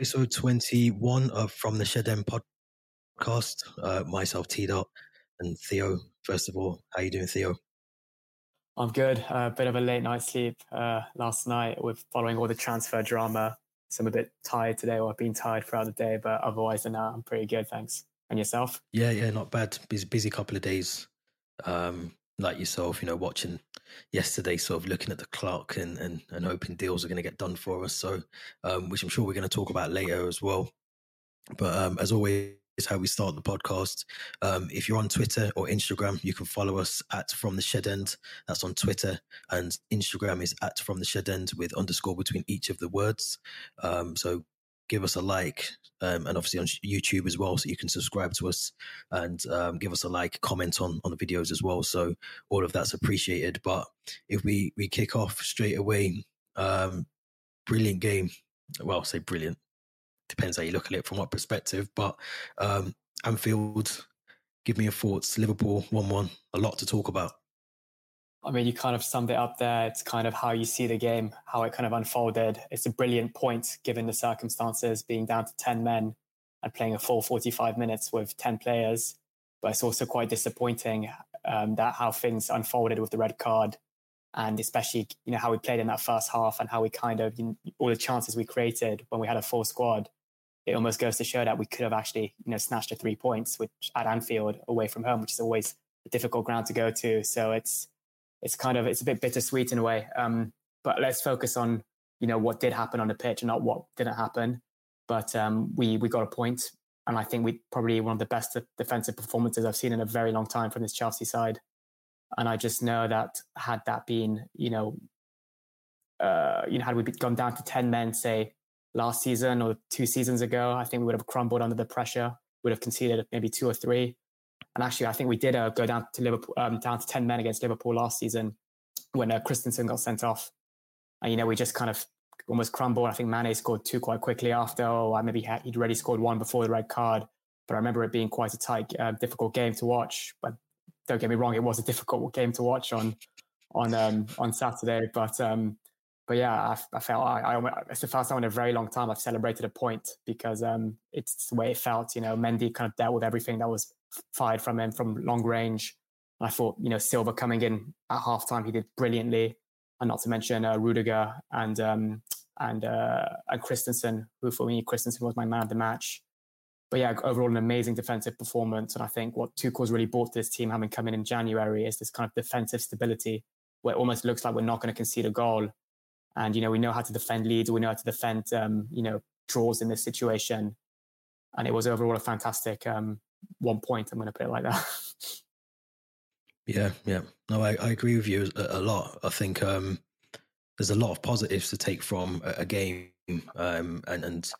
episode 21 of From the Shed End podcast. Uh, myself, T Dot, and Theo. First of all, how you doing, Theo? I'm good. A uh, bit of a late night sleep uh, last night with following all the transfer drama. So I'm a bit tired today, or I've been tired throughout the day, but otherwise than that, I'm pretty good. Thanks. And yourself? Yeah, yeah, not bad. Busy, busy couple of days. Um, like yourself, you know, watching yesterday, sort of looking at the clock and, and, and hoping deals are going to get done for us. So, um, which I'm sure we're going to talk about later as well. But um, as always, how we start the podcast. Um, if you're on Twitter or Instagram, you can follow us at From the Shed End. That's on Twitter, and Instagram is at From the Shed End with underscore between each of the words. Um, so give us a like, um, and obviously on YouTube as well, so you can subscribe to us and um, give us a like, comment on on the videos as well. So all of that's appreciated. But if we we kick off straight away, um, brilliant game. Well, I'll say brilliant. Depends how you look at it from what perspective. But um, Anfield, give me your thoughts. Liverpool one one. A lot to talk about. I mean, you kind of summed it up there. It's kind of how you see the game, how it kind of unfolded. It's a brilliant point given the circumstances, being down to 10 men and playing a full 45 minutes with 10 players. But it's also quite disappointing um, that how things unfolded with the red card and especially, you know, how we played in that first half and how we kind of, you know, all the chances we created when we had a full squad. It almost goes to show that we could have actually, you know, snatched the three points, which at Anfield away from home, which is always a difficult ground to go to. So it's, it's kind of it's a bit bittersweet in a way. Um, but let's focus on you know what did happen on the pitch and not what didn't happen. But um, we we got a point, and I think we probably one of the best defensive performances I've seen in a very long time from this Chelsea side. And I just know that had that been you know uh, you know had we gone down to ten men say last season or two seasons ago, I think we would have crumbled under the pressure. Would have conceded maybe two or three. And actually, I think we did uh, go down to Liverpool, um, down to 10 men against Liverpool last season when uh, Christensen got sent off. And, you know, we just kind of almost crumbled. I think Mane scored two quite quickly after, or maybe he'd already scored one before the red card. But I remember it being quite a tight, uh, difficult game to watch. But don't get me wrong, it was a difficult game to watch on on um, on Saturday. But um, but yeah, I, I felt I, I, it's the first time in a very long time I've celebrated a point because um, it's the way it felt. You know, Mendy kind of dealt with everything that was fired from him from long range. And I thought, you know, Silva coming in at halftime, he did brilliantly, and not to mention uh, Rudiger and um, and uh, and Christensen, who for me Christensen was my man of the match. But yeah, overall an amazing defensive performance, and I think what Tuchel's really brought to this team, having come in in January, is this kind of defensive stability, where it almost looks like we're not going to concede a goal, and you know we know how to defend leads, we know how to defend, um, you know, draws in this situation, and it was overall a fantastic um, one point. I'm going to put it like that. yeah, yeah. No, I, I agree with you a, lot. I think um, there's a lot of positives to take from a, a game, um, and and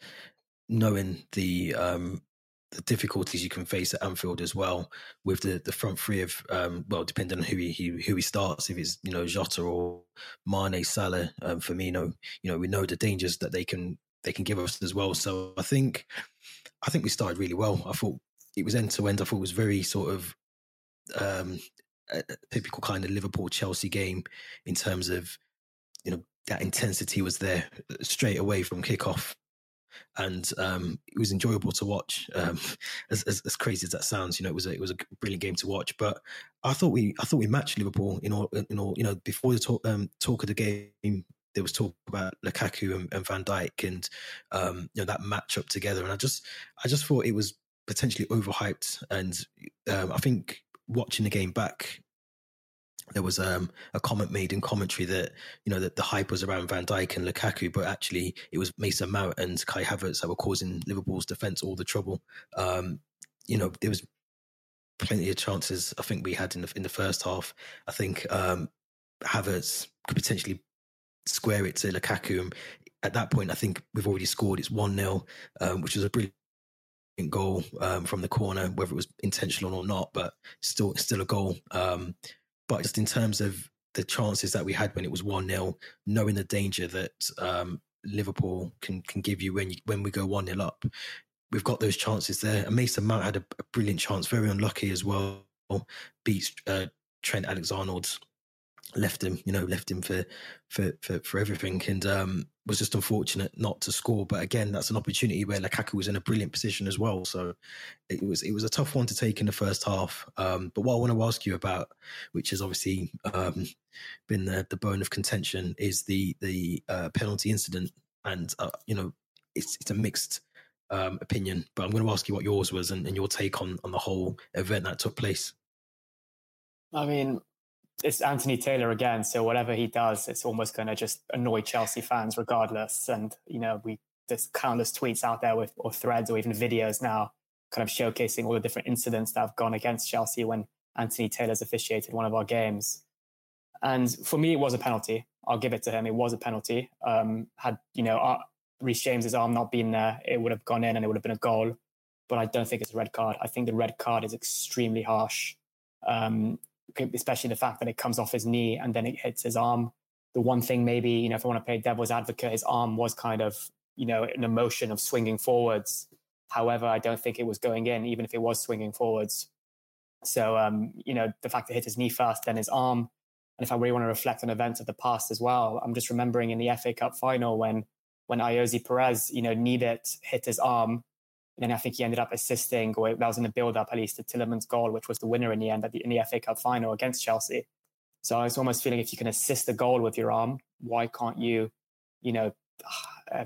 knowing the um, the difficulties you can face at Anfield as well with the, the front three of um, well depending on who he, he, who he starts if it's you know Jota or Mane Salah um, Firmino you know we know the dangers that they can they can give us as well so I think I think we started really well I thought it was end to end. I thought it was very sort of um, typical kind of Liverpool Chelsea game in terms of you know that intensity was there straight away from kickoff, and um, it was enjoyable to watch. Um, as, as, as crazy as that sounds, you know, it was a, it was a brilliant game to watch. But I thought we I thought we matched Liverpool in all in all you know before the talk um, talk of the game. There was talk about Lukaku and, and Van Dijk and um, you know that match up together, and I just I just thought it was potentially overhyped. And um, I think watching the game back, there was um, a comment made in commentary that you know that the hype was around Van Dijk and Lukaku, but actually it was Mason Mount and Kai Havertz that were causing Liverpool's defence all the trouble. Um, you know, there was plenty of chances I think we had in the in the first half. I think um, Havertz could potentially square it to Lukaku. And at that point, I think we've already scored. It's one 0 um, which was a brilliant goal um, from the corner, whether it was intentional or not, but still still a goal. Um, but just in terms of the chances that we had when it was one 0 knowing the danger that um, Liverpool can can give you when you, when we go one 0 up, we've got those chances there. And Mason Mount had a, a brilliant chance, very unlucky as well. Beats uh, Trent Alexander left him, you know, left him for for for, for everything, and um, was just unfortunate not to score. But again, that's an opportunity where Lukaku was in a brilliant position as well. So it was it was a tough one to take in the first half. Um, but what I want to ask you about, which has obviously um, been the, the bone of contention, is the the uh, penalty incident, and uh, you know, it's it's a mixed. Um, opinion, but I'm going to ask you what yours was and, and your take on on the whole event that took place. I mean, it's Anthony Taylor again. So whatever he does, it's almost going to just annoy Chelsea fans regardless. And, you know, we, there's countless tweets out there with, or threads or even videos now kind of showcasing all the different incidents that have gone against Chelsea when Anthony Taylor's officiated one of our games. And for me, it was a penalty. I'll give it to him. It was a penalty. Um, had, you know, uh, Reece James's arm not been there, it would have gone in and it would have been a goal. But I don't think it's a red card. I think the red card is extremely harsh. Um, especially the fact that it comes off his knee and then it hits his arm. The one thing, maybe, you know, if I want to play devil's advocate, his arm was kind of, you know, an emotion of swinging forwards. However, I don't think it was going in, even if it was swinging forwards. So, um, you know, the fact that it hit his knee first, then his arm. And if I really want to reflect on events of the past as well, I'm just remembering in the FA Cup final when when Ayoze Perez, you know, kneed hit his arm, then I think he ended up assisting, or that was in the build up at least, to Tielemans' goal, which was the winner in the end the, in the FA Cup final against Chelsea. So I was almost feeling if you can assist a goal with your arm, why can't you, you know, uh,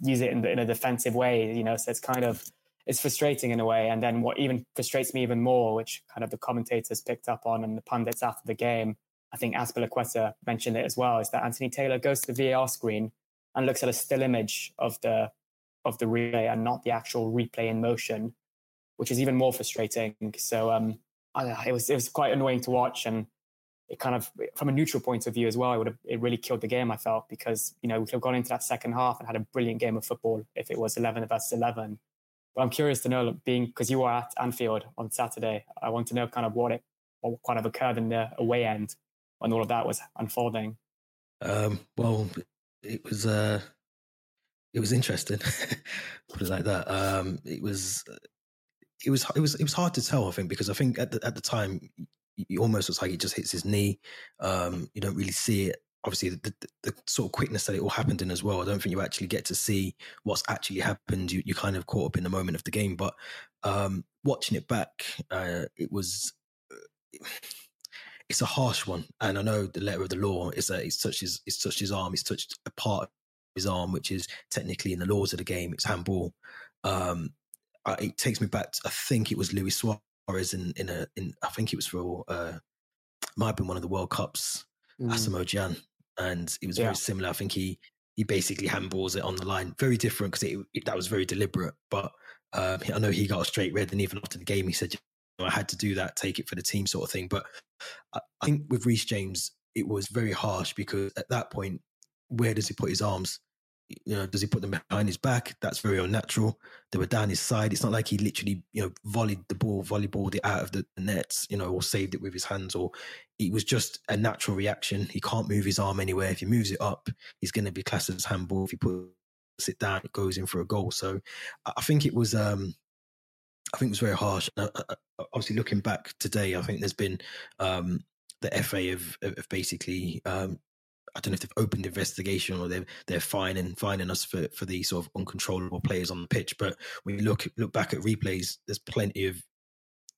use it in, in a defensive way? You know, so it's kind of it's frustrating in a way. And then what even frustrates me even more, which kind of the commentators picked up on and the pundits after the game, I think Azpilicueta mentioned it as well, is that Anthony Taylor goes to the VAR screen and looks at a still image of the of the relay and not the actual replay in motion, which is even more frustrating. So um, it was it was quite annoying to watch, and it kind of from a neutral point of view as well. It would have it really killed the game. I felt because you know we could have gone into that second half and had a brilliant game of football if it was eleven versus eleven. But I'm curious to know, being because you were at Anfield on Saturday, I want to know kind of what it what kind of occurred in the away end when all of that was unfolding. Um, well, it was uh, it was interesting. Put it like that. Um, it was it was it was it was hard to tell. I think because I think at the at the time, it almost looks like it just hits his knee. Um, you don't really see it. Obviously, the, the, the, sort of quickness that it all happened in as well. I don't think you actually get to see what's actually happened. You you kind of caught up in the moment of the game, but um, watching it back, uh, it was. It's a harsh one, and I know the letter of the law is that it's touched his, it's touched his arm, it's touched a part his arm, which is technically in the laws of the game, it's handball. Um, it takes me back. To, I think it was Luis Suarez in in a in. I think it was for uh, might have been one of the World Cups, mm. Asamoah Gyan, and it was yeah. very similar. I think he he basically handballs it on the line. Very different because that was very deliberate. But um, I know he got a straight red, and even after the game, he said, "I had to do that, take it for the team, sort of thing." But I, I think with Reece James, it was very harsh because at that point where does he put his arms? You know, does he put them behind his back? That's very unnatural. They were down his side. It's not like he literally, you know, volleyed the ball, volleyballed it out of the nets, you know, or saved it with his hands, or it was just a natural reaction. He can't move his arm anywhere. If he moves it up, he's going to be classed as handball. If he puts it down, it goes in for a goal. So I think it was, um, I think it was very harsh. Uh, uh, uh, obviously, looking back today, I think there's been um, the FA have, have basically um, I don't know if they've opened investigation or they're they're fining fining us for for these sort of uncontrollable players on the pitch. But when you look look back at replays, there's plenty of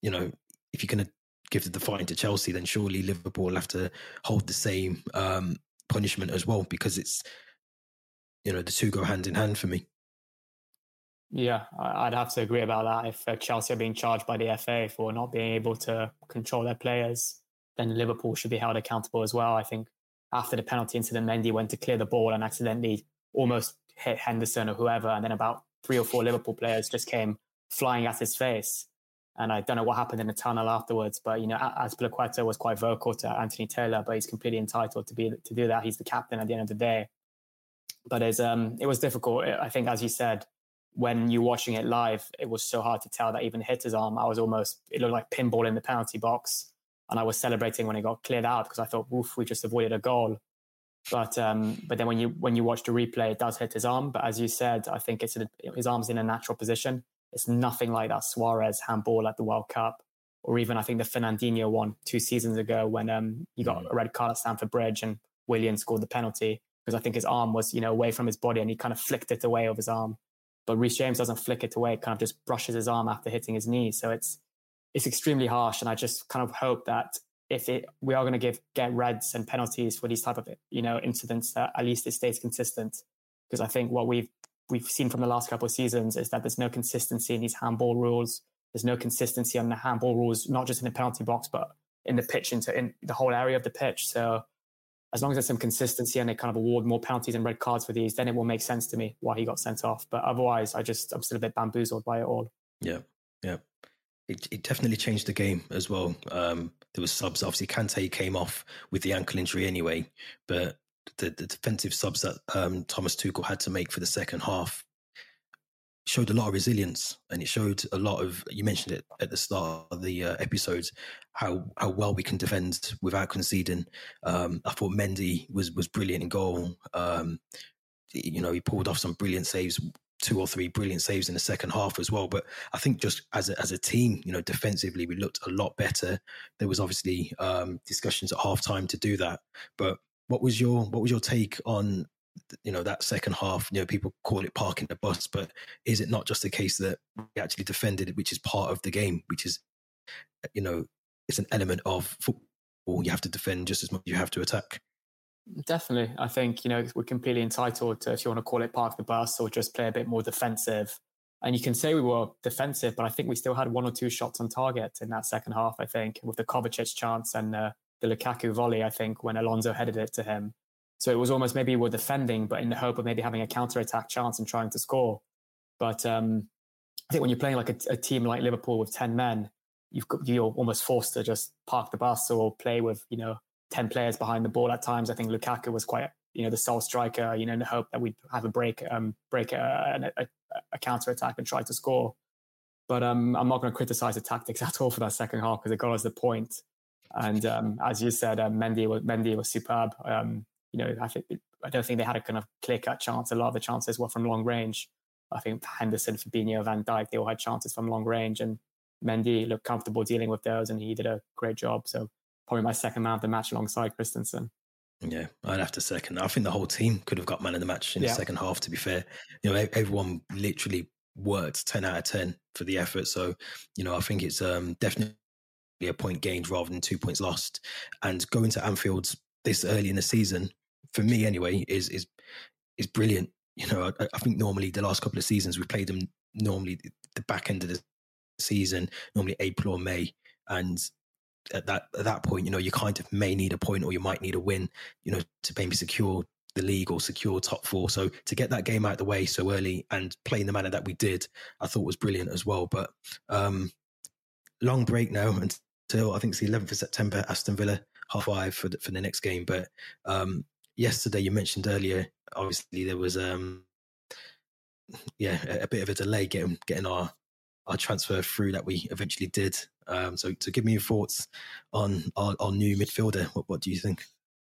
you know if you're going to give the fine to Chelsea, then surely Liverpool will have to hold the same um, punishment as well because it's you know the two go hand in hand for me. Yeah, I'd have to agree about that. If uh, Chelsea are being charged by the FA for not being able to control their players, then Liverpool should be held accountable as well. I think after the penalty incident, Mendy went to clear the ball and accidentally almost hit Henderson or whoever. And then about three or four Liverpool players just came flying at his face. And I don't know what happened in the tunnel afterwards, but you know, Azpilicueta was quite vocal to Anthony Taylor, but he's completely entitled to be to do that. He's the captain at the end of the day. But it's, um, it was difficult. I think, as you said, when you're watching it live, it was so hard to tell that even hit his arm. I was almost it looked like pinball in the penalty box and I was celebrating when it got cleared out because I thought, "Woof, we just avoided a goal." But um, but then when you when you watch the replay, it does hit his arm. But as you said, I think it's a, his arm's in a natural position. It's nothing like that Suarez handball at the World Cup. or even I think the Fernandinho one two seasons ago when um, he got mm. a red card at Stamford Bridge and Willian scored the penalty because I think his arm was you know away from his body and he kind of flicked it away of his arm. But Reece James doesn't flick it away; it kind of just brushes his arm after hitting his knee. So it's it's extremely harsh, and I just kind of hope that if it, we are going to give get reds and penalties for these type of you know incidents, that at least it stays consistent. Because I think what we've we've seen from the last couple of seasons is that there's no consistency in these handball rules. There's no consistency on the handball rules, not just in the penalty box, but in the pitch into in the whole area of the pitch. So as long as there's some consistency and they kind of award more penalties and red cards for these, then it will make sense to me why he got sent off. But otherwise, I just I'm still a bit bamboozled by it all. Yeah, yeah. It, it definitely changed the game as well. Um, there was subs. Obviously, Kante came off with the ankle injury anyway, but the, the defensive subs that um, Thomas Tuchel had to make for the second half showed a lot of resilience and it showed a lot of you mentioned it at the start of the uh, episode how how well we can defend without conceding um, i thought mendy was was brilliant in goal um, you know he pulled off some brilliant saves two or three brilliant saves in the second half as well but i think just as a, as a team you know defensively we looked a lot better there was obviously um, discussions at halftime to do that but what was your what was your take on you know that second half? You know, people call it parking the bus, but is it not just a case that we actually defended which is part of the game, which is you know it's an element of football. You have to defend just as much as you have to attack. Definitely, I think you know we're completely entitled to if you want to call it park the bus or just play a bit more defensive. And you can say we were defensive, but I think we still had one or two shots on target in that second half. I think with the Kovacic chance and uh, the Lukaku volley, I think when Alonso headed it to him. So it was almost maybe we're defending, but in the hope of maybe having a counter attack chance and trying to score. But um, I think when you're playing like a, a, team like Liverpool with 10 men, you've got, you're almost forced to just park the bus or play with, you know, 10 players behind the ball at times. I think Lukaku was quite, you know, the sole striker, you know, in the hope that we'd have a break, um, break a, a, a counter attack and try to score. But um, I'm not going to criticize the tactics at all for that second half because it got us the point. And um, as you said, um, Mendy was Mendy was superb. Um, you know, I think I don't think they had a kind of clear cut chance. A lot of the chances were from long range. I think Henderson, Fabinho, Van Dijk, they all had chances from long range, and Mendy looked comfortable dealing with those, and he did a great job. So probably my second man of the match alongside Christensen. Yeah, I'd have to second. I think the whole team could have got man of the match in yeah. the second half. To be fair, you know, everyone literally worked ten out of ten for the effort. So, you know, I think it's um, definitely a point gained rather than two points lost. And going to Anfield this early in the season, for me anyway, is is is brilliant. You know, I, I think normally the last couple of seasons we played them normally the back end of the season, normally April or May, and at that at that point, you know, you kind of may need a point or you might need a win, you know, to maybe secure the league or secure top four. So to get that game out of the way so early and play in the manner that we did, I thought was brilliant as well. But um, long break now until I think it's the 11th of September, Aston Villa half five for the, for the next game. But um, yesterday you mentioned earlier, obviously there was um yeah a, a, bit of a delay getting getting our our transfer through that we eventually did. Um, so to give me your thoughts on our, our new midfielder, what what do you think?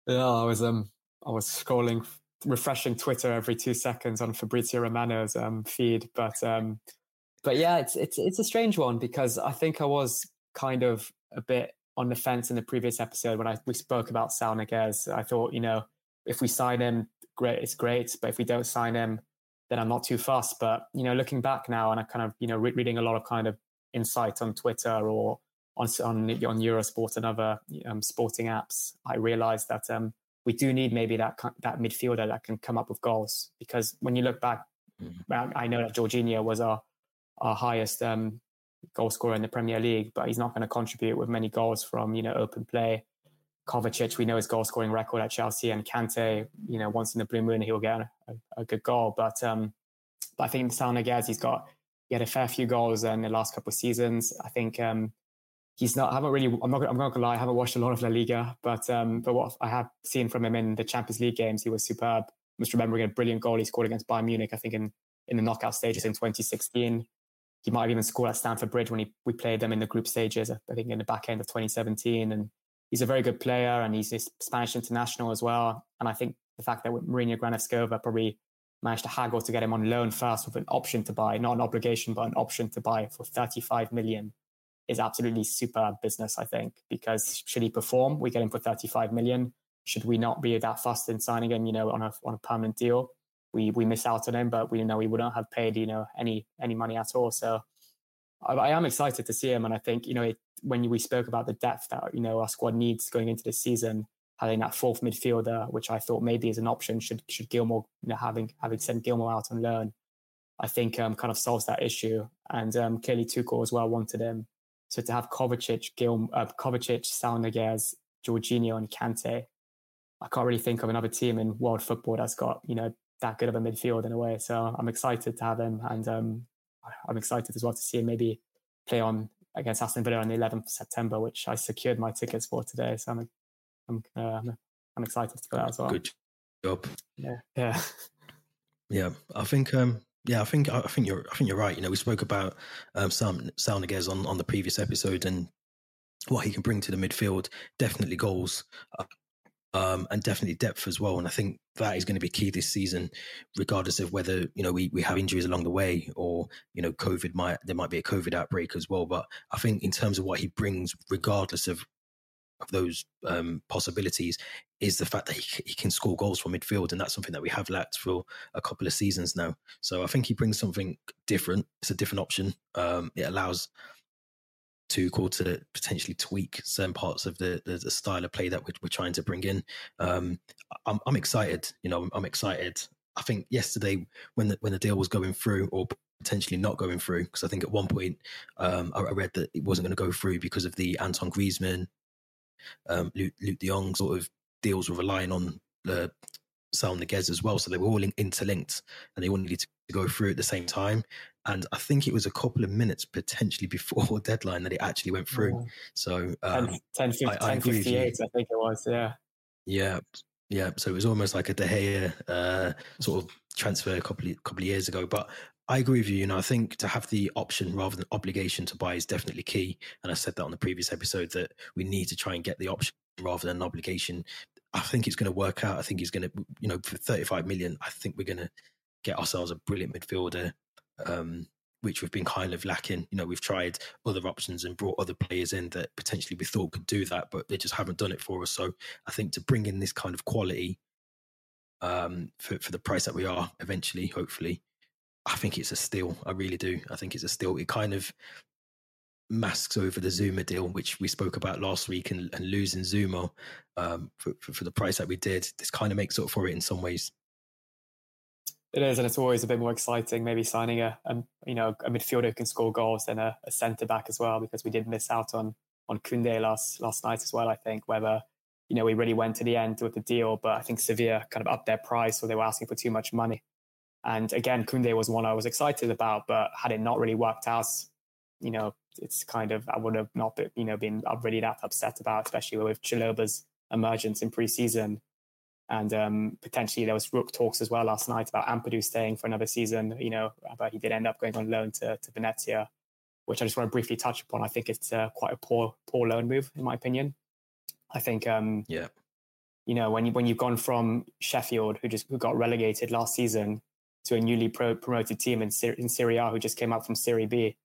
Yeah, I was um I was scrolling, refreshing Twitter every two seconds on Fabrizio Romano's um, feed, but um, but yeah, it's it's it's a strange one because I think I was kind of a bit on the fence in the previous episode when I we spoke about Saul Niguez. I thought you know if we sign him, great, it's great. But if we don't sign him, then I'm not too fussed. But you know, looking back now, and I kind of you know re- reading a lot of kind of insight on Twitter or on on, on Eurosport and other um, sporting apps, I realized that um, we do need maybe that that midfielder that can come up with goals. Because when you look back, mm-hmm. I know that Jorginho was our our highest um, goal scorer in the Premier League, but he's not going to contribute with many goals from you know open play Kovacic, we know his goal scoring record at Chelsea, and Kante, you know, once in the blue moon he'll get a, a good goal. But um, but I think Niguez, he's got he had a fair few goals in the last couple of seasons. I think um, he's not. I haven't really. I'm not. I'm not gonna lie. I haven't watched a lot of La Liga, but um, but what I have seen from him in the Champions League games, he was superb. I'm just remembering a brilliant goal he scored against Bayern Munich. I think in in the knockout stages in 2016. He might have even scored at Stamford Bridge when he, we played them in the group stages. I think in the back end of 2017, and he's a very good player and he's a Spanish international as well. And I think the fact that Marina Granovskaia probably managed to haggle to get him on loan first with an option to buy, not an obligation, but an option to buy for 35 million. is absolutely superb business, I think, because should he perform, we get him for 35 million. Should we not be that fast in signing him, you know, on a on a permanent deal, we we miss out on him, but we know we wouldn't have paid, you know, any any money at all. So I, I am excited to see him, and I think you know it, when we spoke about the depth that you know our squad needs going into this season, having that fourth midfielder, which I thought maybe is an option, should should Gilmour you know, having having sent Gilmour out on loan, I think um, kind of solves that issue. And um, clearly Tuchel as well wanted him. So to have Kovacic, Gil, uh, Kovacic, Saul Niguez, Jorginho, and Kante, I can't really think of another team in world football that's got you know that good of a midfield in a way. So I'm excited to have him, and um, I'm excited as well to see him maybe play on against Aston Villa on the 11th of September, which I secured my tickets for today. So I'm I'm uh, I'm excited for that as well. Good job. Yeah, yeah, yeah. I think um, yeah, I think I think you're I think you're right. You know, we spoke about um, Sam Saul Niguez on on the previous episode and what he can bring to the midfield. Definitely goals. Uh, um, and definitely depth as well. And I think that is going to be key this season, regardless of whether you know we, we have injuries along the way or you know COVID might there might be a COVID outbreak as well. But I think in terms of what he brings, regardless of of those um, possibilities, is the fact that he, he can score goals from midfield, and that's something that we have lacked for a couple of seasons now. So I think he brings something different. It's a different option. Um, it allows Tuchel to potentially tweak certain parts of the, the, the style of play that we're, we're trying to bring in. Um, I'm, I'm excited. You know, I'm, I'm excited. I think yesterday when the when the deal was going through, or potentially not going through, because I think at one point um, I, I, read that it wasn't going to go through because of the Antoine Griezmann, um, Luuk, Luuk De Jong sort of deals were relying on the Saul Niguez as well, so they were all interlinked, and they all needed to go through at the same time. And I think it was a couple of minutes potentially before deadline that it actually went through. Yeah. So um, 10, 10, 50, I, I 10 58, I think it was. Yeah. Yeah. Yeah. So it was almost like a De Gea uh, sort of transfer a couple of, couple of years ago. But I agree with you. You know, I think to have the option rather than obligation to buy is definitely key. And I said that on the previous episode that we need to try and get the option rather than an obligation. I think it's going to work out. I think he's going to, you know, for 35 million, I think we're going to get ourselves a brilliant midfielder, um, which we've been kind of lacking. You know, we've tried other options and brought other players in that potentially we thought could do that, but they just haven't done it for us. So I think to bring in this kind of quality um, for, for the price that we are eventually, hopefully, I think it's a steal. I really do. I think it's a steal. It kind of masks over the Zouma deal, which we spoke about last week, and, and losing Zouma um, for, for, for, the price that we did. This kind of makes up for it in some ways. It is, and it's always a bit more exciting. Maybe signing a, a you know a midfielder who can score goals than a, a centre back as well, because we did miss out on on Koundé last last night as well. I think whether you know we really went to the end with the deal, but I think Sevilla kind of upped their price, or they were asking for too much money. And again, Koundé was one I was excited about, but had it not really worked out, you know, it's kind of I would have not been, you know been really that upset about, especially with Chalobah's emergence in pre-season. And um, potentially there was Rook talks as well last night about Ampadu staying for another season, you know, but he did end up going on loan to, to Venezia, which I just want to briefly touch upon. I think it's uh, quite a poor, poor loan move, in my opinion. I think, um, yeah, you know, when you when you've gone from Sheffield, who just who got relegated last season, to a newly pro- promoted team in, in Serie A, who just came up from Serie B,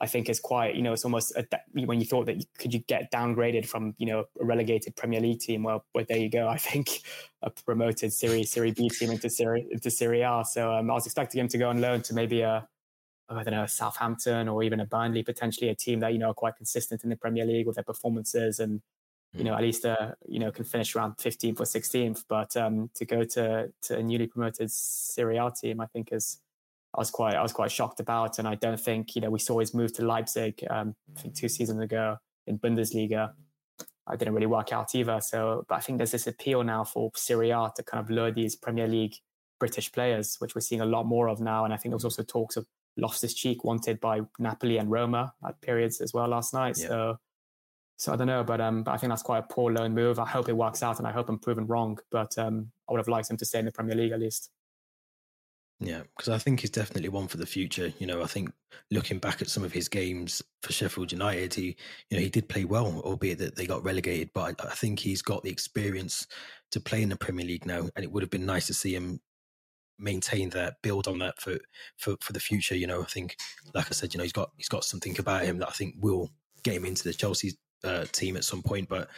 I think is quite, you know, it's almost a, when you thought that you, could you get downgraded from, you know, a relegated Premier League team. Well, well there you go. I think a promoted Serie Serie B team into Serie into Serie A. So um, I was expecting him to go on loan to maybe a, I don't know, Southampton or even a Burnley, potentially a team that you know are quite consistent in the Premier League with their performances and you know, at least uh, you know can finish around 15th or 16th. But um, to go to to a newly promoted Serie A team, I think is I was quite I was quite shocked about, and I don't think you know we saw his move to Leipzig um, I think two seasons ago in Bundesliga. I didn't really work out either. So, but I think there's this appeal now for Serie A to kind of lure these Premier League British players, which we're seeing a lot more of now. And I think there was also talks of Loftus Cheek wanted by Napoli and Roma at periods as well last night. Yeah. So, so I don't know, but um, but I think that's quite a poor loan move. I hope it works out, and I hope I'm proven wrong. But um, I would have liked him to stay in the Premier League at least. Yeah, because I think he's definitely one for the future. You know, I think looking back at some of his games for Sheffield United, he, you know, he did play well, albeit that they got relegated. But I, I think he's got the experience to play in the Premier League now, and it would have been nice to see him maintain that, build on that for for for the future. You know, I think, like I said, you know, he's got he's got something about him that I think will get him into the Chelsea uh, team at some point. But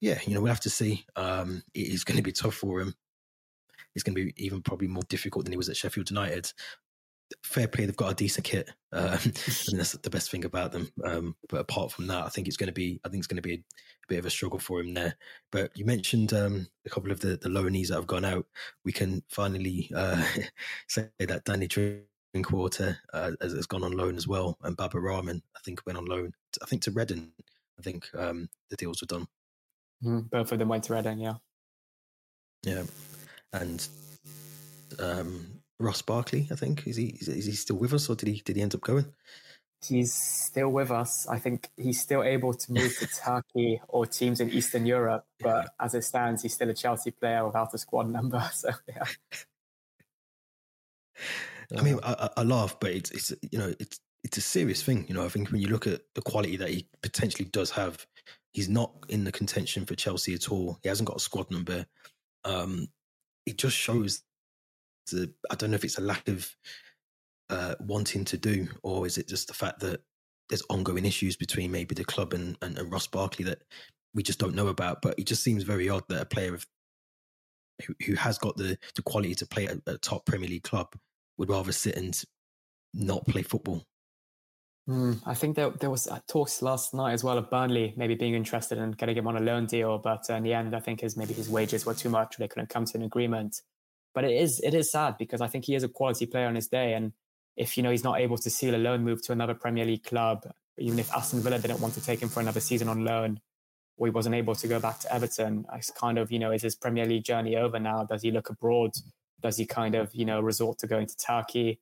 yeah, you know, we'll have to see. Um, it's going to be tough for him. It's going to be even probably more difficult than he was at Sheffield United. Fair play, they've got a decent kit. Um, and that's the best thing about them. Um, but apart from that, I think it's going to be, I think it's going to be a, a bit of a struggle for him there. But you mentioned um, a couple of the, the loanees that have gone out. We can finally uh, say that Danny Drinkwater uh, has, has, gone on loan as well, and Baba Rahman, I think, went on loan. I think to Reading. I think um, the deals were done. Mm, both of them went to Reading, yeah. Yeah, and um, Ross Barkley, I think, is he is he still with us, or did he did he end up going? He's still with us. I think he's still able to move to Turkey or teams in Eastern Europe, but yeah. as it stands, he's still a Chelsea player without a squad number. So yeah. I mean, I, I laugh, but it's it's you know it's it's a serious thing. You know, I think when you look at the quality that he potentially does have, he's not in the contention for Chelsea at all. He hasn't got a squad number. Um, it just shows the I don't know if it's a lack of uh, wanting to do, or is it just the fact that there's ongoing issues between maybe the club and, and, and Ross Barkley that we just don't know about. But it just seems very odd that a player of who, has got the, the quality to play at a top Premier League club would rather sit and not play football. Mm, I think there, there was uh, talks last night as well of Burnley maybe being interested in getting him on a loan deal, but in the end, I think his maybe his wages were too much. They couldn't come to an agreement. But it is it is sad because I think he is a quality player on his day, and if you know he's not able to seal a loan move to another Premier League club, even if Aston Villa didn't want to take him for another season on loan, or he wasn't able to go back to Everton, it's kind of you know is his Premier League journey over now? Does he look abroad? Does he kind of you know resort to going to Turkey?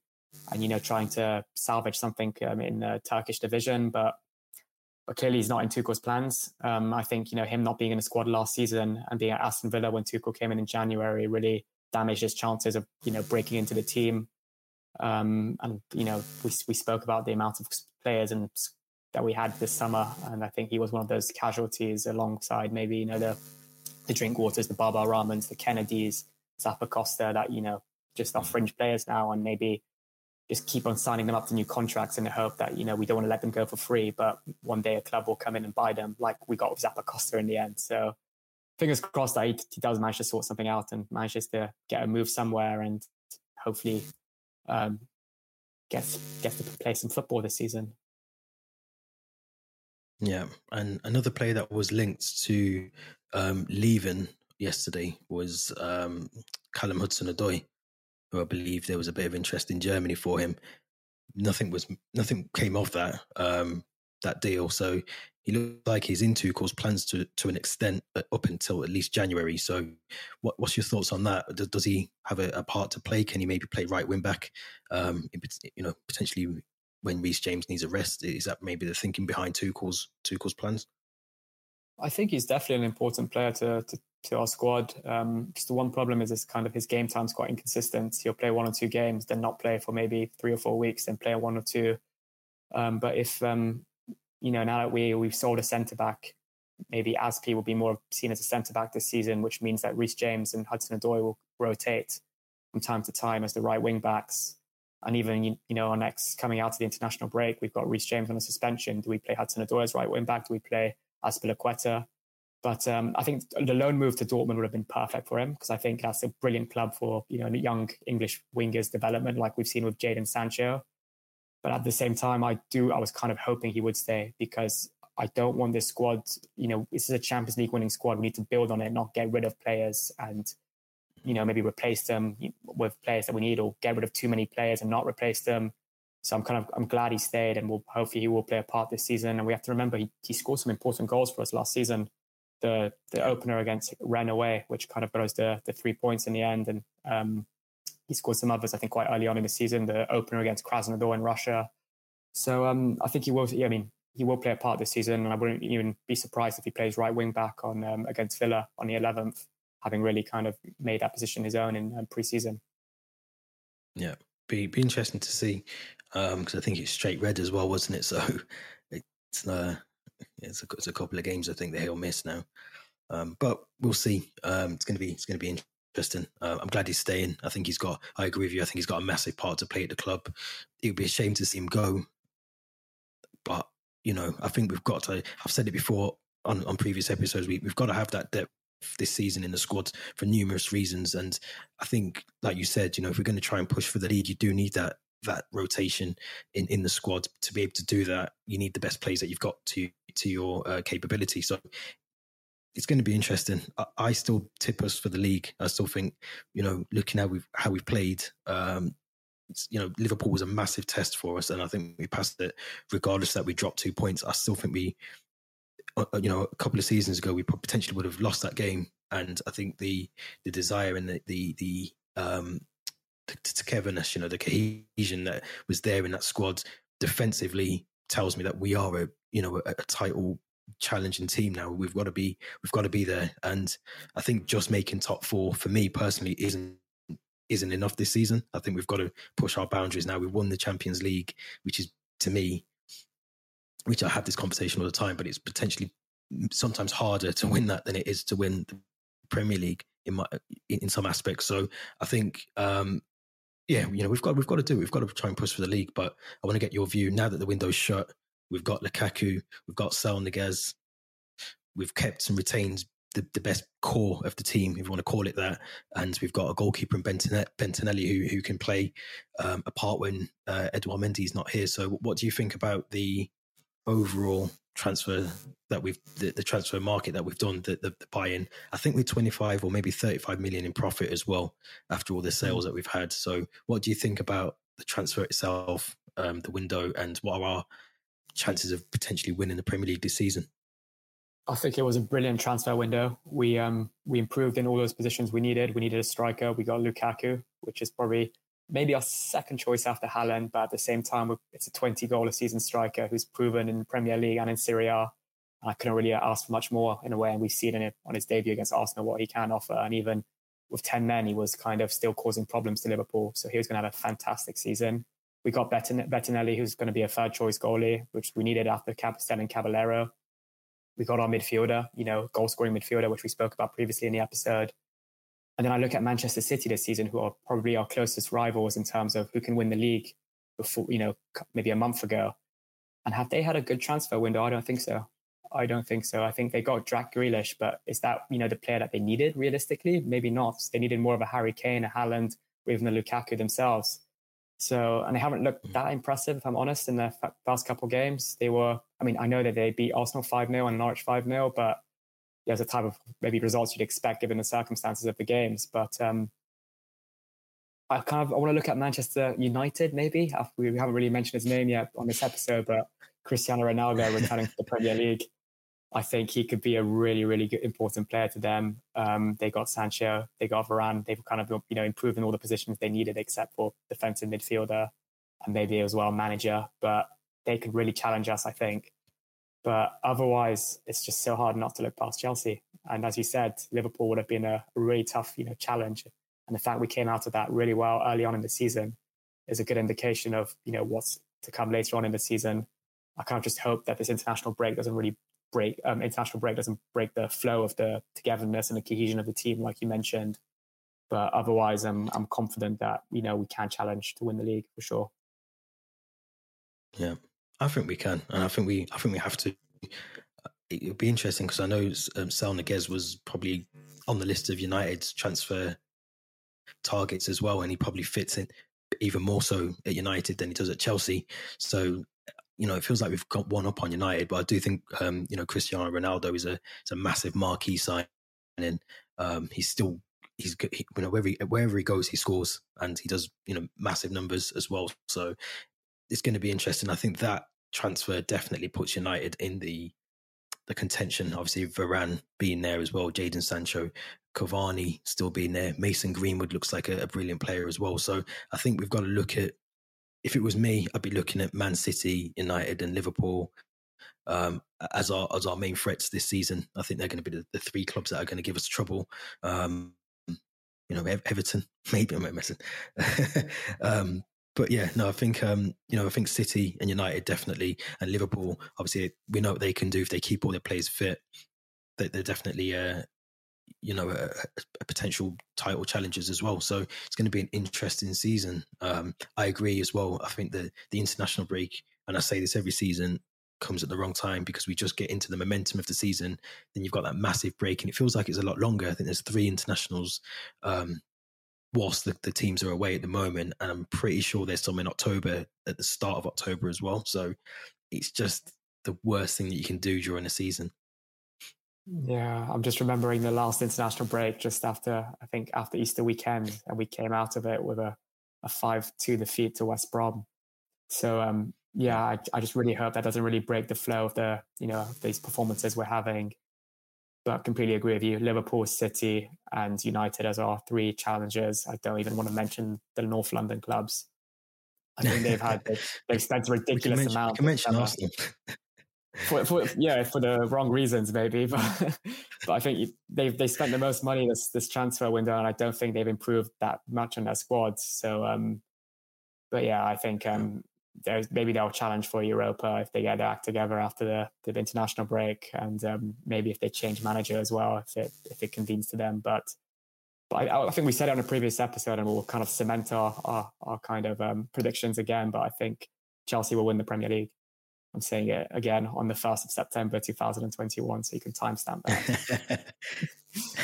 And you know trying to salvage something um, in the Turkish division, but but clearly he's not in Tuchel's plans. Um, I think you know him not being in the squad last season and being at Aston Villa when Tuchel came in in January really damaged his chances of you know breaking into the team. Um, and you know we we spoke about the amount of players and that we had this summer, and I think he was one of those casualties alongside maybe you know the the Drinkwaters, the Baba Rahmans, the Kennedys, Zappacosta that you know just are fringe players now, and maybe just keep on signing them up to new contracts in the hope that you know we don't want to let them go for free, but one day a club will come in and buy them, like we got with Zappacosta in the end. So fingers crossed that he, he, does manage to sort something out and manages to get a move somewhere and hopefully um, gets gets to play some football this season. Yeah, and another player that was linked to um, leaving yesterday was um, Callum Hudson-Odoi who I believe there was a bit of interest in Germany for him. Nothing was nothing came of that um, that deal. So he looks like he's into Tuchel's plans to to an extent uh, up until at least January. So what, what's your thoughts on that? Does, does he have a, a, part to play? Can he maybe play right wing back? Um, you know, potentially when Reece James needs a rest, is that maybe the thinking behind Tuchel's Tuchel's plans? I think he's definitely an important player to, to to our squad. Um, just the one problem is this kind of his game time's quite inconsistent. He'll play one or two games, then not play for maybe three or four weeks, then play one or two. Um, but if um, you know now that we we've sold a centre back, maybe Azpi will be more seen as a centre back this season, which means that Reece James and Hudson Odoi will rotate from time to time as the right wing backs. And even you know, our next coming out of the international break, we've got Reece James on a suspension. Do we play Hudson Odoi as right wing back? Do we play Azpilicueta? But um, I think the loan move to Dortmund would have been perfect for him because I think that's a brilliant club for you know young English wingers development, like we've seen with Jadon Sancho. But at the same time, I do I was kind of hoping he would stay because I don't want this squad. You know, this is a Champions League winning squad. We need to build on it, not get rid of players and you know maybe replace them with players that we need, or get rid of too many players and not replace them. So I'm kind of I'm glad he stayed, and we'll hopefully he will play a part this season. And we have to remember he, he scored some important goals for us last season the the opener against Rennes away, which kind of got us the the three points in the end. And um, he scored some others, I think, quite early on in the season. The opener against Krasnodar in Russia. So um, I think he will. Yeah, I mean, he will play a part this season, and I wouldn't even be surprised if he plays right wing back on um, against Villa on the 11th, having really kind of made that position his own in um, pre-season. Yeah, be be interesting to see because um, I think it's straight red as well, wasn't it? So it's uh, it's a, it's a couple of games I think that he'll miss now. Um, but we'll see. Um, it's going to be it's to be interesting. Uh, I'm glad he's staying. I think he's got. I agree with you. I think he's got a massive part to play at the club. It would be a shame to see him go. But you know, I think we've got to. I've said it before on on previous episodes. We, we've got to have that depth this season in the squad for numerous reasons. And I think, like you said, you know, if we're going to try and push for the lead, you do need that that rotation in in the squad to be able to do that. You need the best players that you've got to to your uh, capability. So it's going to be interesting. I, I, still tip us for the league. I still think, you know, looking at we've, how we've played, um, you know, Liverpool was a massive test for us, and I think we passed it. Regardless that we dropped two points, I still think we, uh, uh, you know, a couple of seasons ago we potentially would have lost that game. And I think the the desire and the the the um, togetherness, you know, the cohesion that was there in that squad defensively tells me that we are a you know a, a title challenging team now. We've got to be we've got to be there, and I think just making top four for me personally isn't isn't enough this season. I think we've got to push our boundaries now. We've won the Champions League, which is to me, which I have this conversation all the time, but it's potentially sometimes harder to win that than it is to win the Premier League in my in some aspects. So I think um, yeah, you know, we've got we've got to do. We've got to try and push for the league. But I want to get your view now that the window's shut. We've got Lukaku, we've got Saul Niguez, we've kept and retained the, the best core of the team, if you want to call it that. And we've got a goalkeeper in Bettinelli who who can play um, a part when uh, Edouard Mendy is not here. So, what do you think about the overall transfer that we've the, the transfer market that we've done the, the, the buy-in i think we're 25 or maybe 35 million in profit as well after all the mm-hmm. sales that we've had so what do you think about the transfer itself um, the window and what are our chances of potentially winning the premier league this season I think it was a brilliant transfer window. We um we improved in all those positions we needed. We needed a striker. We got Lukaku, which is probably maybe our second choice after Haaland, but at the same time, it's a 20 goal a season striker who's proven in Premier League and in Serie A. I couldn't really ask for much more in a way. And we've seen it on his debut against Arsenal what he can offer. And even with 10 men, he was kind of still causing problems to Liverpool. So he was going to have a fantastic season. We got Bettinelli, who's going to be a third choice goalie, which we needed after Capital and Caballero. We got our midfielder, you know, goal scoring midfielder, which we spoke about previously in the episode. And then I look at Manchester City this season, who are probably our closest rivals in terms of who can win the league before, you know, maybe a month ago. And have they had a good transfer window? I don't think so. I don't think so. I think they got Jack Grealish, but is that, you know, the player that they needed realistically? Maybe not. They needed more of a Harry Kane, a Haaland, or even a Lukaku themselves. So, and they haven't looked that impressive, if I'm honest, in their past couple games. They were, I mean, I know that they beat Arsenal 5 0 and Norwich 5 0, but there's a type of maybe results you'd expect given the circumstances of the games. But um, I kind of I want to look at Manchester United. Maybe we haven't really mentioned his name yet on this episode, but Cristiano Ronaldo returning to the Premier League. I think he could be a really, really good, important player to them. Um, they got Sancho, they got Varane. They've kind of you know improved in all the positions they needed, except for defensive midfielder and maybe as well manager. But they could really challenge us, I think. But otherwise, it's just so hard not to look past Chelsea. And as you said, Liverpool would have been a really tough, you know, challenge. And the fact we came out of that really well early on in the season is a good indication of, you know, what's to come later on in the season. I can't just hope that this international break doesn't really break, um, international break doesn't break the flow of the togetherness and the cohesion of the team, like you mentioned. But otherwise, I'm I'm confident that you know we can challenge to win the league for sure. Yeah, I think we can, and I think we, I think we have to. It would be interesting because I know um, Saul Niguez was probably on the list of United's transfer targets as well, and he probably fits in even more so at United than he does at Chelsea. So, you know, it feels like we've got one up on United, but I do think, um, you know, Cristiano Ronaldo is a is a massive marquee sign, and um, he's still he's he, you know wherever he, wherever he goes he scores and he does you know massive numbers as well. So it's going to be interesting. I think that transfer definitely puts United in the the contention. Obviously, Varane being there as well, Jadon Sancho, Cavani still being there, Mason Greenwood looks like a, a, brilliant player as well. So I think we've got to look at. If it was me, I'd be looking at Man City, United, and Liverpool um, as our as our main threats this season. I think they're going to be the, the three clubs that are going to give us trouble. Um, you know, Everton, maybe I'm messing. um, but yeah, no, I think um, you know, I think City and United definitely, and Liverpool. Obviously, we know what they can do if they keep all their players fit. They, they're definitely, uh, you know, a, a, potential title challengers as well. So it's going to be an interesting season. Um, I agree as well. I think the the international break, and I say this every season, comes at the wrong time because we just get into the momentum of the season. Then you've got that massive break, and it feels like it's a lot longer. I think there's three internationals um, whilst the, the teams are away at the moment, and I'm pretty sure there's some in October at the start of October as well. So it's just the worst thing that you can do during a season. Yeah, I'm just remembering the last international break just after I think after Easter weekend, and we came out of it with a a five two defeat to West Brom. So um, yeah, I, I just really hope that doesn't really break the flow of the you know these performances we're having. But I completely agree with you. Liverpool, City, and United as our three challengers. I don't even want to mention the North London clubs. I think they've had they've spent a ridiculous mention, amount. You can mention Arsenal. for, for, yeah, for the wrong reasons maybe, but but I think they've they spent the most money this this transfer window, and I don't think they've improved that much on their squads. So, um, but yeah, I think um, there's maybe they'll challenge for Europa if they get their act together after the, the international break, and um, maybe if they change manager as well, if it if it convenes to them. But but I, I think we said it on a previous episode, and we'll kind of cement our our, our kind of um, predictions again. But I think Chelsea will win the Premier League. I'm saying it again on the 1st of September 2021, so you can timestamp that.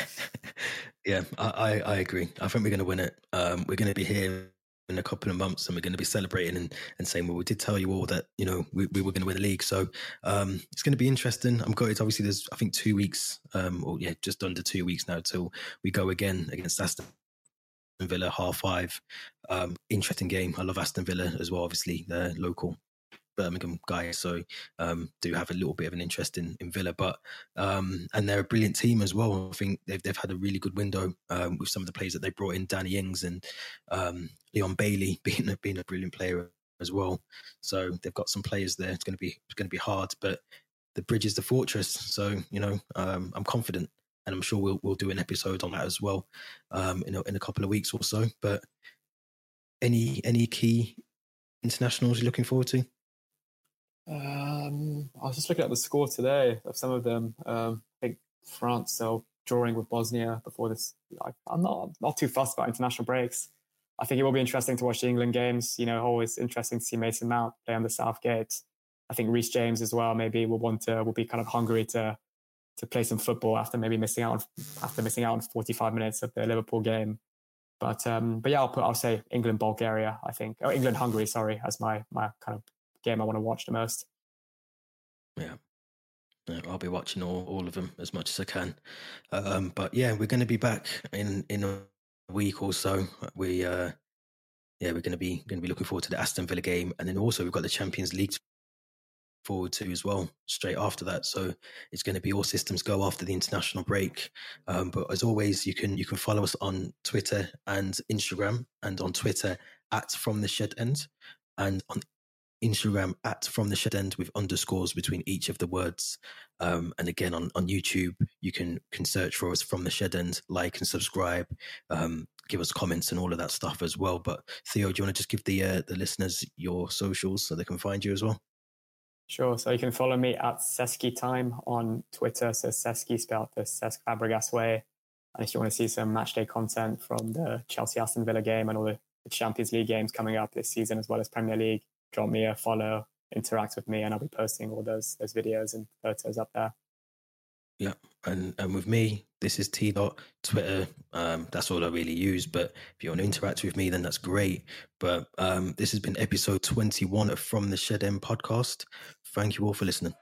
yeah, I, I, agree. I think we're going to win it. Um, we're going to be here in a couple of months and we're going to be celebrating and, and saying, well, we did tell you all that, you know, we, we were going to win the league. So um, it's going to be interesting. I'm going. it's Obviously, there's, I think, two weeks, um, or yeah, just under two weeks now till we go again against Aston Villa, half five. Um, interesting game. I love Aston Villa as well, obviously, they're local Birmingham guy, so um, do have a little bit of an interest in, in Villa. But um, and they're a brilliant team as well. I think they've they've had a really good window um, with some of the players that they brought in, Danny Ings and um, Leon Bailey being a, being a brilliant player as well. So they've got some players there. It's going to be it's going to be hard, but the bridge is the fortress. So you know um, I'm confident, and I'm sure we'll we'll do an episode on that as well um, in a, in a couple of weeks or so. But any any key internationals you're looking forward to? Um, I was just looking at the score today of some of them. Um, I think France so drawing with Bosnia before this. I, am not not too fussed about international breaks. I think it will be interesting to watch the England games. You know, always interesting to see Mason Mount play on the Southgate. I think Reece James as well. Maybe will want to will be kind of hungry to to play some football after maybe missing out on after missing out on 45 minutes of the Liverpool game. But um, but yeah, I'll put I'll say England Bulgaria. I think or England Hungary. Sorry, as my my kind of game I want to watch the most. Yeah. I'll be watching all, all of them as much as I can. Um, but yeah, we're going to be back in, in a week or so. We, uh, yeah, we're going to be going to be looking forward to the Aston Villa game, and then also we've got the Champions League forward to as well straight after that. So it's going to be all systems go after the international break. Um, but as always, you can you can follow us on Twitter and Instagram, and on Twitter at From the Shed End, and on Instagram at from the shed end with underscores between each of the words. Um, and again on, on YouTube, you can can search for us from the shed end, like and subscribe, um, give us comments and all of that stuff as well. But Theo, do you want to just give the uh, the listeners your socials so they can find you as well? Sure. So you can follow me at Seski Time on Twitter. So Seski spelled the Cesc Fabregas way. And if you want to see some matchday content from the Chelsea Aston Villa game and all the Champions League games coming up this season, as well as Premier League, drop me a follow, interact with me, and I'll be posting all those those videos and photos up there. Yeah, and and with me, this is T dot Twitter. Um, that's all I really use. But if you want to interact with me, then that's great. But um, this has been episode twenty one of From the Shed End podcast. Thank you all for listening.